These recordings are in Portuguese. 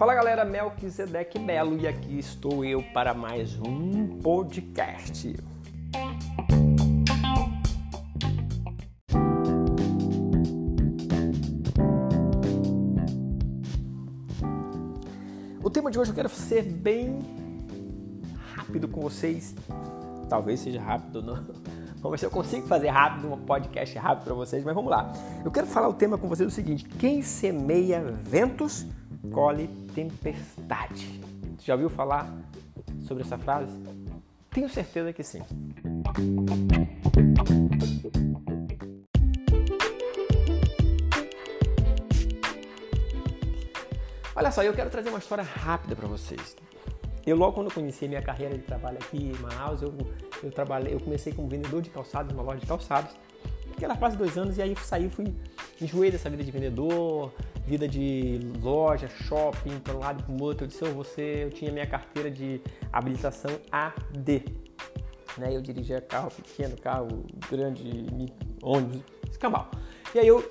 Fala galera, Melquisedeque Belo e aqui estou eu para mais um podcast. O tema de hoje eu quero ser bem rápido com vocês. Talvez seja rápido, não. Vamos ver se eu consigo fazer rápido um podcast rápido para vocês, mas vamos lá. Eu quero falar o tema com vocês o seguinte: quem semeia ventos colhe tempestade. Já ouviu falar sobre essa frase? Tenho certeza que sim. Olha só, eu quero trazer uma história rápida para vocês. Eu logo quando conheci minha carreira de trabalho aqui em Manaus, eu, eu trabalhei, eu comecei como vendedor de calçados numa loja de calçados. Fiquei lá quase dois anos e aí saí, fui enjoei dessa vida de vendedor, vida de loja, shopping, para um lado e para o outro. Eu disse, oh, você, eu tinha minha carteira de habilitação AD. Né? Eu dirigia carro pequeno, carro grande, ônibus, escambau. E aí eu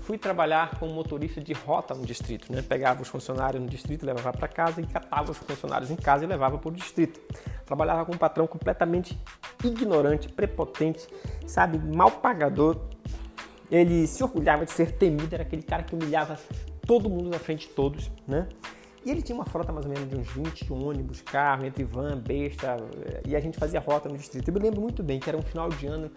fui trabalhar como motorista de rota no distrito, né? Pegava os funcionários no distrito, levava para casa e catava os funcionários em casa e levava para o distrito. Trabalhava com um patrão completamente ignorante, prepotente, sabe, mal pagador. Ele se orgulhava de ser temido, era aquele cara que humilhava todo mundo na frente de todos, né? E ele tinha uma frota mais ou menos de uns 20 ônibus, carro, entre van, besta, e a gente fazia rota no distrito. Eu me lembro muito bem que era um final de ano,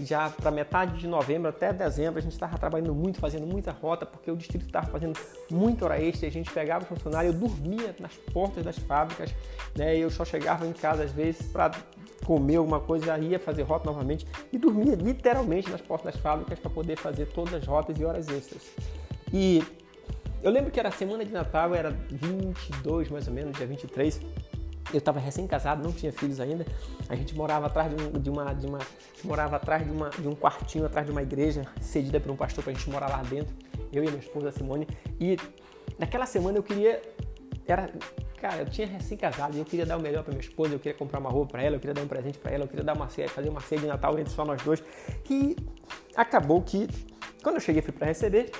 já para metade de novembro até dezembro, a gente estava trabalhando muito, fazendo muita rota, porque o distrito estava fazendo muita hora extra, a gente pegava o funcionário, eu dormia nas portas das fábricas, né? Eu só chegava em casa às vezes para comer alguma coisa, ia fazer rota novamente e dormia literalmente nas portas das fábricas para poder fazer todas as rotas e horas extras. E eu lembro que era semana de Natal, era 22 mais ou menos, dia 23. Eu estava recém-casado, não tinha filhos ainda. A gente morava atrás de, um, de uma, de uma, morava atrás de, uma, de um quartinho, atrás de uma igreja, cedida por um pastor para a gente morar lá dentro. Eu e minha esposa Simone. E naquela semana eu queria, era, cara, eu tinha recém-casado e eu queria dar o melhor para minha esposa. Eu queria comprar uma roupa para ela, eu queria dar um presente para ela, eu queria dar uma ceia, fazer uma ceia de Natal entre só nós dois. E acabou que quando eu cheguei fui para receber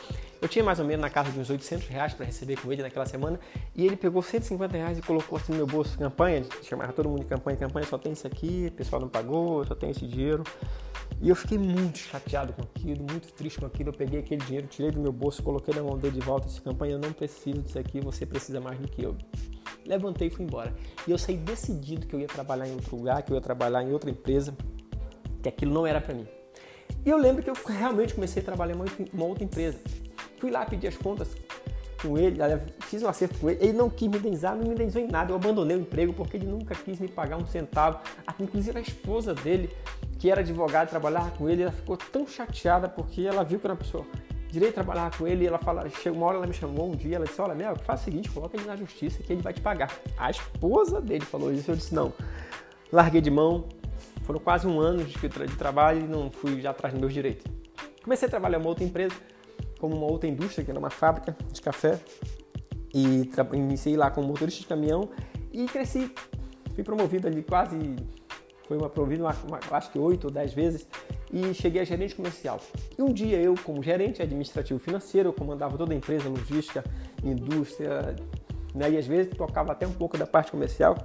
eu tinha mais ou menos na casa de uns 800 reais para receber com ele naquela semana e ele pegou 150 reais e colocou assim no meu bolso, campanha, chamava todo mundo de campanha, campanha, só tem isso aqui, o pessoal não pagou, só tem esse dinheiro. E eu fiquei muito chateado com aquilo, muito triste com aquilo. Eu peguei aquele dinheiro, tirei do meu bolso, coloquei na mão dele de volta esse campanha, eu não preciso disso aqui, você precisa mais do que eu. Levantei e fui embora. E eu saí decidido que eu ia trabalhar em outro lugar, que eu ia trabalhar em outra empresa, que aquilo não era para mim. E eu lembro que eu realmente comecei a trabalhar em uma outra empresa. Fui lá pedir as contas com ele, fiz um acerto com ele, ele não quis me indenizar, não me indenizou em nada, eu abandonei o emprego porque ele nunca quis me pagar um centavo. Inclusive a esposa dele, que era advogada, trabalhava com ele, ela ficou tão chateada porque ela viu que era uma pessoa direito trabalhar com ele, ela fala, chega uma hora ela me chamou um dia, ela disse, olha, Mel, faz o seguinte, coloca ele na justiça que ele vai te pagar. A esposa dele falou isso, eu disse, não. Larguei de mão, foram quase um ano de, de trabalho e não fui já atrás dos meus direitos. Comecei a trabalhar em uma outra empresa, como uma outra indústria, que era uma fábrica de café. E iniciei lá como motorista de caminhão e cresci. Fui promovido ali quase, foi uma promovido uma, uma, acho que oito ou dez vezes e cheguei a gerente comercial. E um dia eu, como gerente administrativo financeiro, eu comandava toda a empresa, logística, indústria, né? e às vezes tocava até um pouco da parte comercial.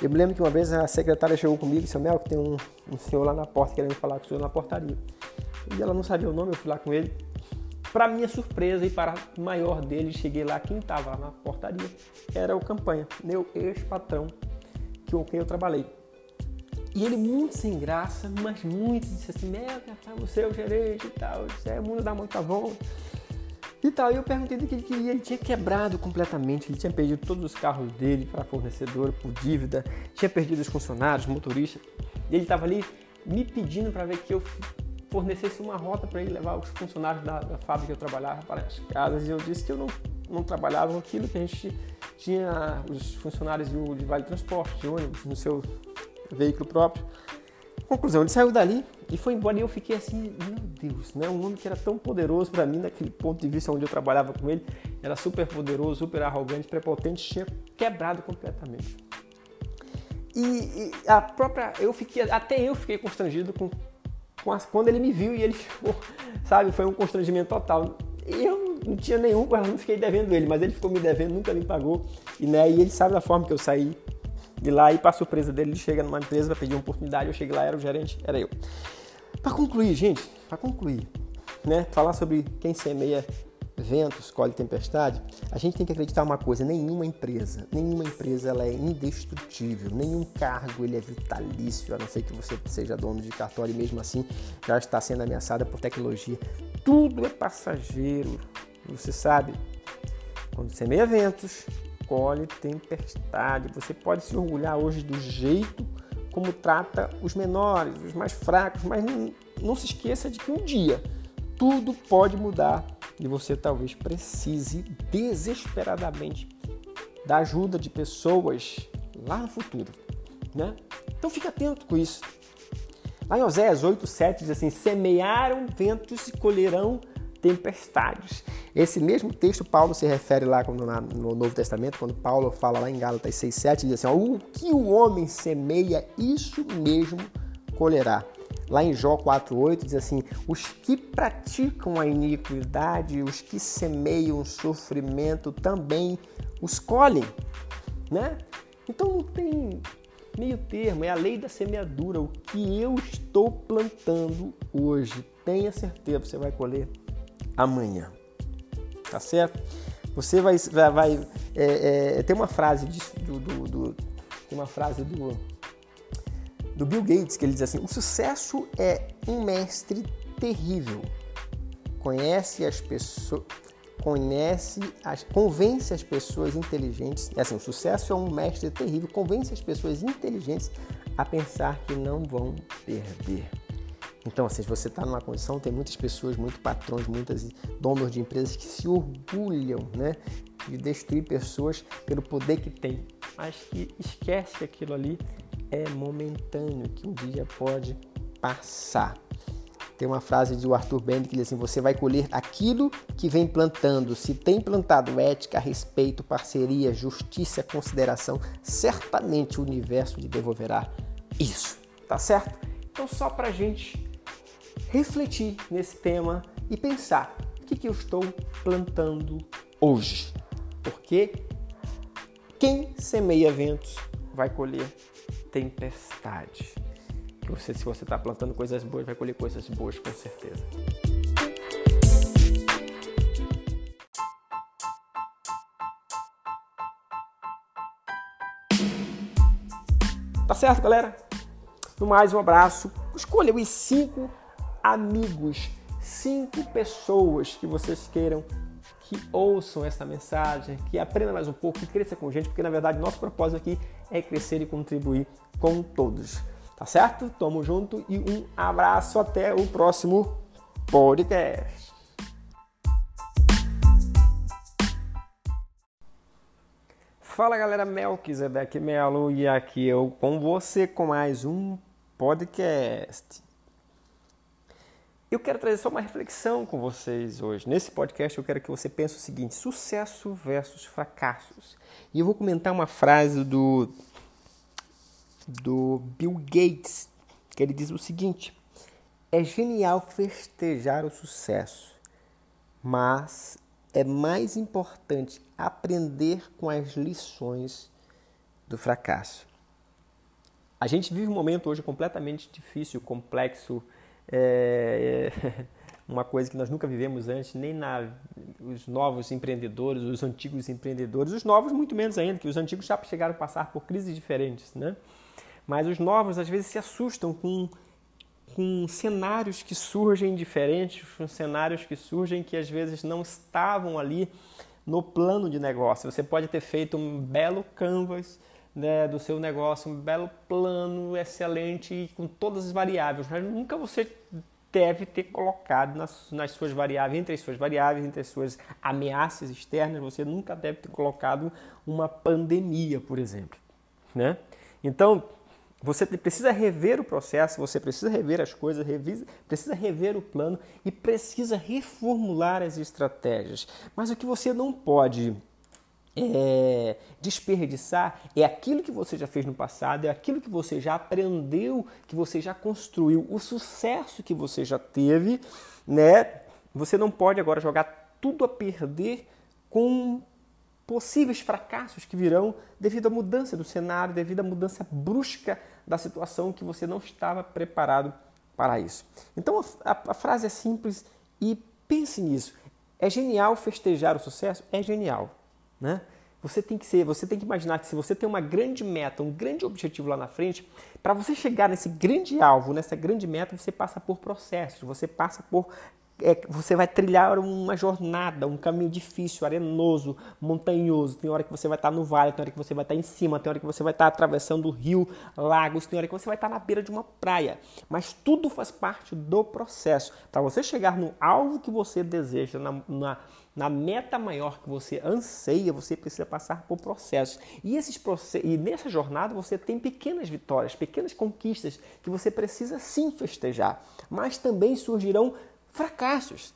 Eu me lembro que uma vez a secretária chegou comigo e disse, Mel, que tem um, um senhor lá na porta querendo falar com o senhor na portaria. E ela não sabia o nome, eu fui lá com ele. Para minha surpresa e para o maior deles, cheguei lá, quem estava na portaria era o Campanha, meu ex-patrão, com quem eu trabalhei. E ele muito sem graça, mas muito, disse assim, Mega, tá, você é o gerente e tal, disse, é, o mundo dá muita volta. E tal, e eu perguntei do que ele queria, ele tinha quebrado completamente, ele tinha perdido todos os carros dele para fornecedor, por dívida, tinha perdido os funcionários, motoristas, e ele estava ali me pedindo para ver que eu fornecesse uma rota para ele levar os funcionários da, da, fábrica que eu trabalhava para as casas. E eu disse que eu não, não trabalhava aquilo que a gente tinha os funcionários de, de Vale Transporte, de ônibus, no seu veículo próprio. Conclusão, ele saiu dali e foi embora e eu fiquei assim, meu Deus, né? Um homem que era tão poderoso para mim, naquele ponto de vista onde eu trabalhava com ele, era super poderoso, super arrogante, prepotente, tinha quebrado completamente. E, e a própria, eu fiquei, até eu fiquei constrangido com quando ele me viu e ele ficou, sabe, foi um constrangimento total. Eu não tinha nenhum ela, não fiquei devendo ele, mas ele ficou me devendo, nunca me pagou. E, né, e ele sabe da forma que eu saí de lá e para surpresa dele, ele chega numa empresa para pedir uma oportunidade, eu cheguei lá, era o gerente, era eu. Para concluir, gente, para concluir, né, falar sobre quem semeia ventos, colhe tempestade, a gente tem que acreditar uma coisa, nenhuma empresa, nenhuma empresa ela é indestrutível, nenhum cargo ele é vitalício, a não ser que você seja dono de cartório e mesmo assim já está sendo ameaçada por tecnologia. Tudo é passageiro, você sabe. Quando semeia ventos, colhe tempestade. Você pode se orgulhar hoje do jeito como trata os menores, os mais fracos, mas não, não se esqueça de que um dia tudo pode mudar e você talvez precise desesperadamente da ajuda de pessoas lá no futuro, né? Então fique atento com isso. Lá em Oséias 8:7 diz assim: "Semearam ventos e colherão tempestades". Esse mesmo texto Paulo se refere lá no Novo Testamento, quando Paulo fala lá em Gálatas 6:7, diz assim: "O que o homem semeia, isso mesmo colherá". Lá em Jó 4,8 diz assim: Os que praticam a iniquidade, os que semeiam sofrimento, também os colhem. Né? Então não tem meio termo, é a lei da semeadura. O que eu estou plantando hoje, tenha certeza, você vai colher amanhã. Tá certo? Você vai. vai, vai é, é, tem uma frase de, do, do, do, tem uma frase do do Bill Gates, que ele diz assim: o sucesso é um mestre terrível. Conhece as pessoas, conhece, as, convence as pessoas inteligentes. É assim, o sucesso é um mestre terrível, convence as pessoas inteligentes a pensar que não vão perder. Então, assim, se você está numa condição, tem muitas pessoas, muitos patrões, muitos donos de empresas que se orgulham, né, de destruir pessoas pelo poder que tem, mas que esquece que aquilo ali é momentâneo, que um dia pode passar. Tem uma frase do Arthur Bend que diz assim: Você vai colher aquilo que vem plantando. Se tem plantado ética, respeito, parceria, justiça, consideração, certamente o universo lhe devolverá isso. Tá certo? Então, só para gente refletir nesse tema e pensar: o que, que eu estou plantando hoje? Porque quem semeia ventos vai colher tempestade. Que você, se você está plantando coisas boas, vai colher coisas boas com certeza. Tá certo, galera? No mais, um abraço. Escolha os cinco amigos, cinco pessoas que vocês queiram que ouçam essa mensagem, que aprendam mais um pouco, que cresça com gente, porque na verdade nosso propósito aqui é crescer e contribuir com todos. Tá certo? Tamo junto e um abraço até o próximo podcast. Fala galera, Melquisedeque Melo e aqui eu com você com mais um podcast. Eu quero trazer só uma reflexão com vocês hoje. Nesse podcast eu quero que você pense o seguinte: sucesso versus fracassos. E eu vou comentar uma frase do do Bill Gates, que ele diz o seguinte: É genial festejar o sucesso, mas é mais importante aprender com as lições do fracasso. A gente vive um momento hoje completamente difícil, complexo, é, é, uma coisa que nós nunca vivemos antes, nem na, os novos empreendedores, os antigos empreendedores, os novos muito menos ainda, que os antigos já chegaram a passar por crises diferentes, né? Mas os novos às vezes se assustam com, com cenários que surgem diferentes, com cenários que surgem que às vezes não estavam ali no plano de negócio. Você pode ter feito um belo canvas, né, do seu negócio, um belo plano excelente com todas as variáveis, mas nunca você deve ter colocado nas, nas suas variáveis, entre as suas variáveis, entre as suas ameaças externas, você nunca deve ter colocado uma pandemia, por exemplo. Né? Então, você precisa rever o processo, você precisa rever as coisas, revisa, precisa rever o plano e precisa reformular as estratégias. Mas o que você não pode é, desperdiçar é aquilo que você já fez no passado, é aquilo que você já aprendeu, que você já construiu, o sucesso que você já teve, né? Você não pode agora jogar tudo a perder com possíveis fracassos que virão devido à mudança do cenário, devido à mudança brusca da situação que você não estava preparado para isso. Então a, a, a frase é simples e pense nisso. É genial festejar o sucesso? É genial, né? Você tem que ser, você tem que imaginar que se você tem uma grande meta, um grande objetivo lá na frente, para você chegar nesse grande alvo, nessa grande meta, você passa por processos, você passa por é, você vai trilhar uma jornada, um caminho difícil, arenoso, montanhoso. Tem hora que você vai estar no vale, tem hora que você vai estar em cima, tem hora que você vai estar atravessando o rio, lagos, tem hora que você vai estar na beira de uma praia. Mas tudo faz parte do processo. Para você chegar no alvo que você deseja, na, na, na, meta maior que você anseia, você precisa passar por processos. E, esses processos, e nessa jornada você tem pequenas vitórias, pequenas conquistas que você precisa sim festejar. Mas também surgirão fracassos.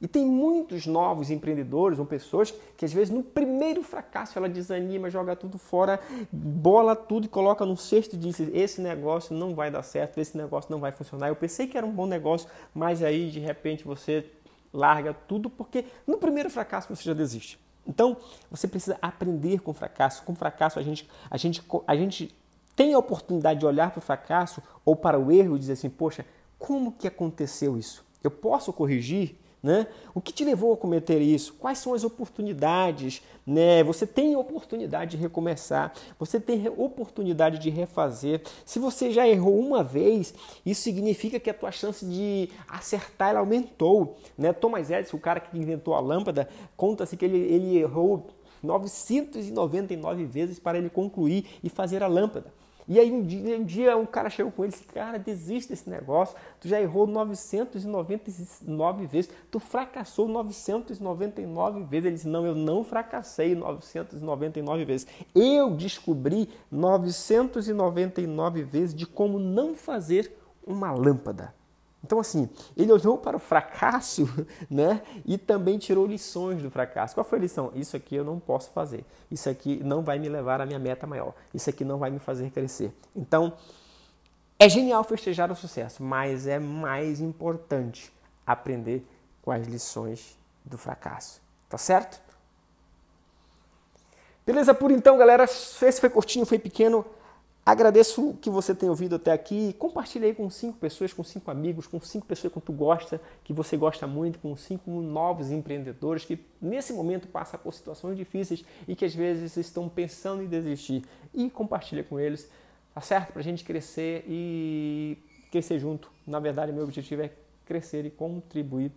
E tem muitos novos empreendedores ou pessoas que às vezes no primeiro fracasso ela desanima, joga tudo fora, bola tudo e coloca num cesto e diz: esse negócio não vai dar certo, esse negócio não vai funcionar. Eu pensei que era um bom negócio, mas aí de repente você larga tudo porque no primeiro fracasso você já desiste. Então você precisa aprender com o fracasso. Com o fracasso a gente, a gente, a gente tem a oportunidade de olhar para o fracasso ou para o erro e dizer assim: poxa, como que aconteceu isso? Eu posso corrigir? Né? O que te levou a cometer isso? Quais são as oportunidades? Né? Você tem oportunidade de recomeçar, você tem oportunidade de refazer. Se você já errou uma vez, isso significa que a tua chance de acertar aumentou. Né? Thomas Edison, o cara que inventou a lâmpada, conta-se que ele, ele errou 999 vezes para ele concluir e fazer a lâmpada. E aí um dia, um dia um cara chegou com ele e disse, cara, desiste desse negócio, tu já errou 999 vezes, tu fracassou 999 vezes. Ele disse, não, eu não fracassei 999 vezes. Eu descobri 999 vezes de como não fazer uma lâmpada. Então, assim, ele olhou para o fracasso né, e também tirou lições do fracasso. Qual foi a lição? Isso aqui eu não posso fazer. Isso aqui não vai me levar à minha meta maior. Isso aqui não vai me fazer crescer. Então, é genial festejar o sucesso, mas é mais importante aprender com as lições do fracasso. Tá certo? Beleza? Por então, galera, esse foi curtinho, foi pequeno. Agradeço que você tenha ouvido até aqui. Compartilhe aí com cinco pessoas, com cinco amigos, com cinco pessoas que tu gosta, que você gosta muito, com cinco novos empreendedores que nesse momento passam por situações difíceis e que às vezes estão pensando em desistir. E compartilhe com eles, tá certo? Para a gente crescer e crescer junto. Na verdade, meu objetivo é crescer e contribuir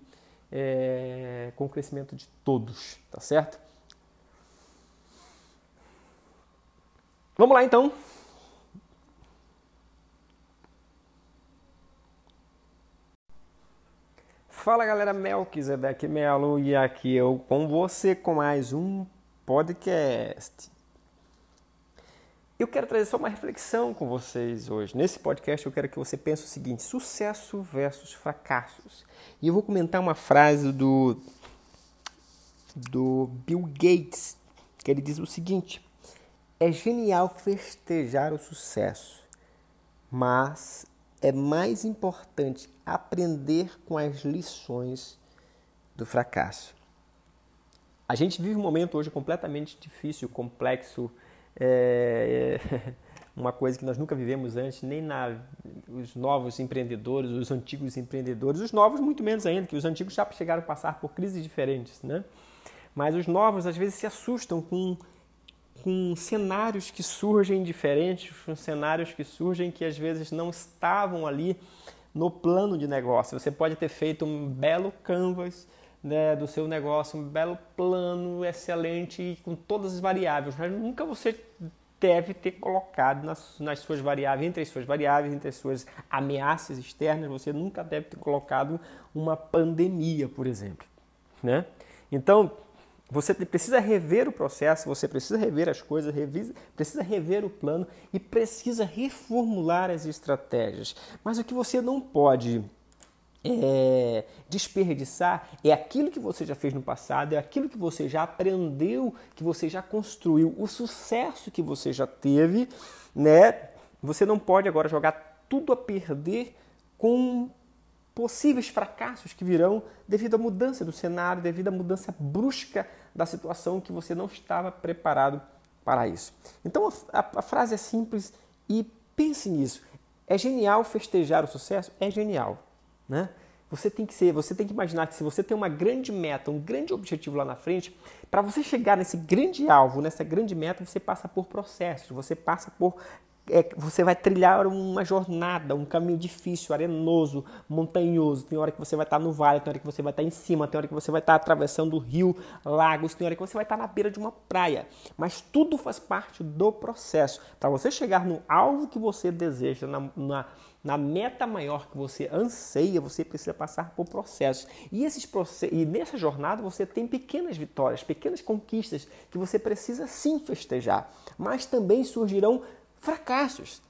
é, com o crescimento de todos, tá certo? Vamos lá então. Fala galera, Melquisedeque Melo e aqui eu com você com mais um podcast. Eu quero trazer só uma reflexão com vocês hoje. Nesse podcast eu quero que você pense o seguinte: sucesso versus fracassos. E eu vou comentar uma frase do do Bill Gates, que ele diz o seguinte: é genial festejar o sucesso, mas é mais importante aprender com as lições do fracasso. A gente vive um momento hoje completamente difícil, complexo, é, uma coisa que nós nunca vivemos antes, nem na, os novos empreendedores, os antigos empreendedores, os novos muito menos ainda, que os antigos já chegaram a passar por crises diferentes, né? Mas os novos às vezes se assustam com com cenários que surgem diferentes, com cenários que surgem que às vezes não estavam ali no plano de negócio. Você pode ter feito um belo canvas né, do seu negócio, um belo plano excelente com todas as variáveis, mas nunca você deve ter colocado nas, nas suas variáveis, entre as suas variáveis, entre as suas ameaças externas, você nunca deve ter colocado uma pandemia, por exemplo. Né? Então, você precisa rever o processo, você precisa rever as coisas, revisa, precisa rever o plano e precisa reformular as estratégias. Mas o que você não pode é, desperdiçar é aquilo que você já fez no passado, é aquilo que você já aprendeu, que você já construiu, o sucesso que você já teve, né? Você não pode agora jogar tudo a perder com possíveis fracassos que virão devido à mudança do cenário, devido à mudança brusca da situação que você não estava preparado para isso. Então a, a, a frase é simples e pense nisso. É genial festejar o sucesso? É genial, né? Você tem que ser, você tem que imaginar que se você tem uma grande meta, um grande objetivo lá na frente, para você chegar nesse grande alvo, nessa grande meta, você passa por processos, você passa por é, você vai trilhar uma jornada, um caminho difícil, arenoso, montanhoso. Tem hora que você vai estar no vale, tem hora que você vai estar em cima, tem hora que você vai estar atravessando rio, lagos, tem hora que você vai estar na beira de uma praia. Mas tudo faz parte do processo. Para você chegar no alvo que você deseja, na, na, na, meta maior que você anseia, você precisa passar por processos. E, esses processos, e nessa jornada você tem pequenas vitórias, pequenas conquistas que você precisa sim festejar. Mas também surgirão fracassos.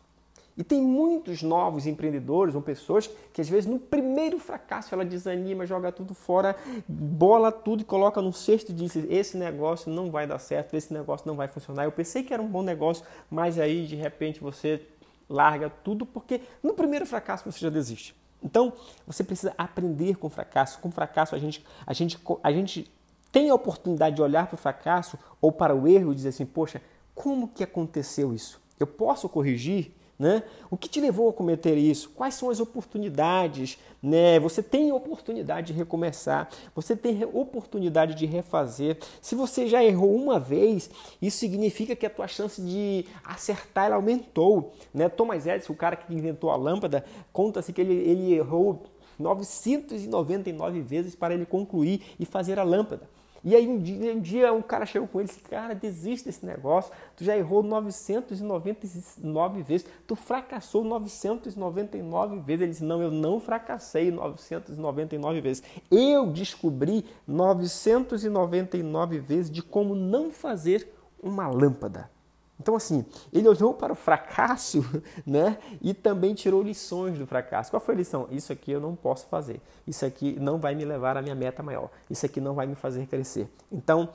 E tem muitos novos empreendedores ou pessoas que às vezes no primeiro fracasso ela desanima, joga tudo fora, bola tudo e coloca num cesto e diz: esse negócio não vai dar certo, esse negócio não vai funcionar. Eu pensei que era um bom negócio, mas aí de repente você larga tudo porque no primeiro fracasso você já desiste. Então você precisa aprender com o fracasso. Com o fracasso a gente, a gente, a gente tem a oportunidade de olhar para o fracasso ou para o erro e dizer assim: poxa, como que aconteceu isso? Eu posso corrigir? Né? O que te levou a cometer isso? Quais são as oportunidades? Né? Você tem oportunidade de recomeçar, você tem oportunidade de refazer. Se você já errou uma vez, isso significa que a tua chance de acertar aumentou. Né? Thomas Edison, o cara que inventou a lâmpada, conta-se que ele, ele errou 999 vezes para ele concluir e fazer a lâmpada. E aí um dia, um dia um cara chegou com ele e disse, cara, desiste desse negócio, tu já errou 999 vezes, tu fracassou 999 vezes. Ele disse, não, eu não fracassei 999 vezes. Eu descobri 999 vezes de como não fazer uma lâmpada. Então, assim, ele olhou para o fracasso né, e também tirou lições do fracasso. Qual foi a lição? Isso aqui eu não posso fazer. Isso aqui não vai me levar à minha meta maior. Isso aqui não vai me fazer crescer. Então,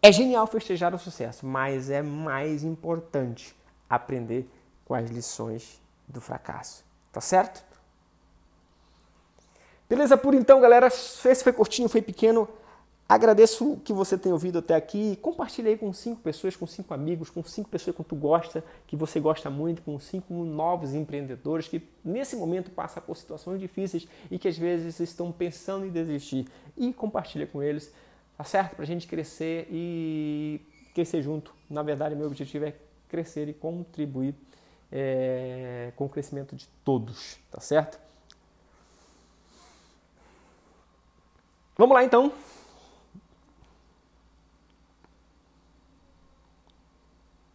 é genial festejar o sucesso, mas é mais importante aprender com as lições do fracasso. Tá certo? Beleza? Por então, galera, esse foi curtinho, foi pequeno. Agradeço que você tenha ouvido até aqui. Compartilhe com cinco pessoas, com cinco amigos, com cinco pessoas que tu gosta, que você gosta muito, com cinco novos empreendedores que nesse momento passam por situações difíceis e que às vezes estão pensando em desistir. E compartilha com eles, tá certo? Para a gente crescer e crescer junto. Na verdade, meu objetivo é crescer e contribuir é, com o crescimento de todos, tá certo? Vamos lá então.